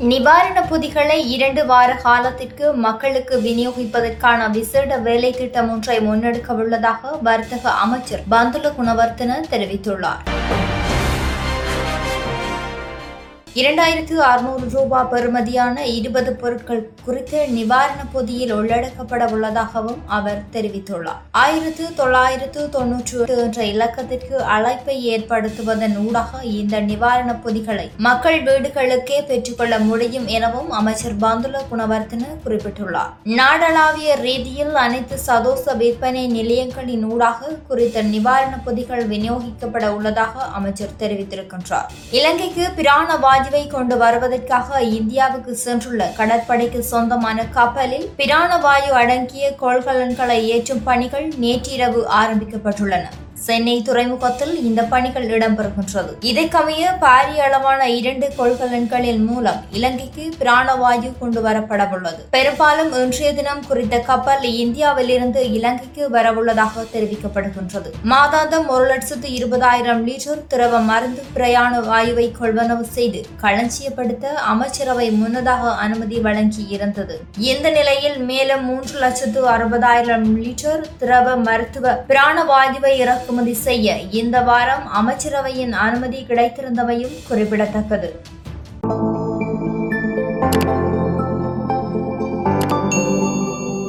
நிவாரண பொதிகளை இரண்டு வார காலத்திற்கு மக்களுக்கு விநியோகிப்பதற்கான விசேட வேலை திட்டம் ஒன்றை முன்னெடுக்கவுள்ளதாக வர்த்தக அமைச்சர் பந்துல குணவர்த்தன தெரிவித்துள்ளார். இரண்டாயிரத்து அறுநூறு ரூபாய் பெறுமதியான இருபது பொருட்கள் குறித்து நிவாரண பொதியில் உள்ளடக்கப்பட உள்ளதாகவும் அவர் தெரிவித்துள்ளார். ஆயிரத்து தொள்ளாயிரத்து தொன்னூற்றி எட்டு என்ற இலக்கத்திற்கு அழைப்பை ஏற்படுத்துவதன் ஊடாக இந்த நிவாரண பொதிகளை மக்கள் வீடுகளுக்கே பெற்றுக்கொள்ள முடியும் எனவும் அமைச்சர் பந்துல குணவர்த்தன குறிப்பிட்டுள்ளார். நாடளாவிய ரீதியில் அனைத்து சதோச விற்பனை நிலையங்களின் ஊடாக குறித்த நிவாரண பொதிகள் விநியோகிக்கப்பட உள்ளதாக அமைச்சர் தெரிவித்திருக்கின்றார். இலங்கைக்கு பிராண பதிவை கொண்டு வருவதற்காக இந்தியாவுக்கு சென்றுள்ள கடற்படைக்கு சொந்தமான கப்பலில் பிராணவாயு அடங்கிய கொள்கலன்களை ஏற்றும் பணிகள் நேற்றிரவு ஆரம்பிக்கப்பட்டுள்ளன. சென்னை துறைமுகத்தில் இந்த பணிகள் இடம்பெறுகின்றது. இதற்கமைய பாரிய அளவான இரண்டு கொள்கலன்களின் மூலம் இலங்கைக்கு பிராணவாயு கொண்டு வரப்படவுள்ளது. பெரும்பாலும் இன்றைய தினம் குறித்த கப்பல் இந்தியாவிலிருந்து இலங்கைக்கு வரவுள்ளதாக தெரிவிக்கப்படுகின்றது. மாதாந்தம் ஒரு லட்சத்து இருபதாயிரம் லிட்டர் திரவ மருந்து பிரயாண வாயுவை கொள்வனவு செய்து களஞ்சியப்படுத்த அமைச்சரவை முன்னதாக அனுமதி வழங்கி இருந்தது இந்த நிலையில் மேலும் மூன்று லட்சத்து அறுபதாயிரம் லிட்டர் திரவ மருத்துவ பிராணவாயுவை இறக்குமதி செய்ய இந்த வாரம் அமைச்சரவையின் அனுமதி கிடைத்திருந்தமையும் குறிப்பிடத்தக்கது.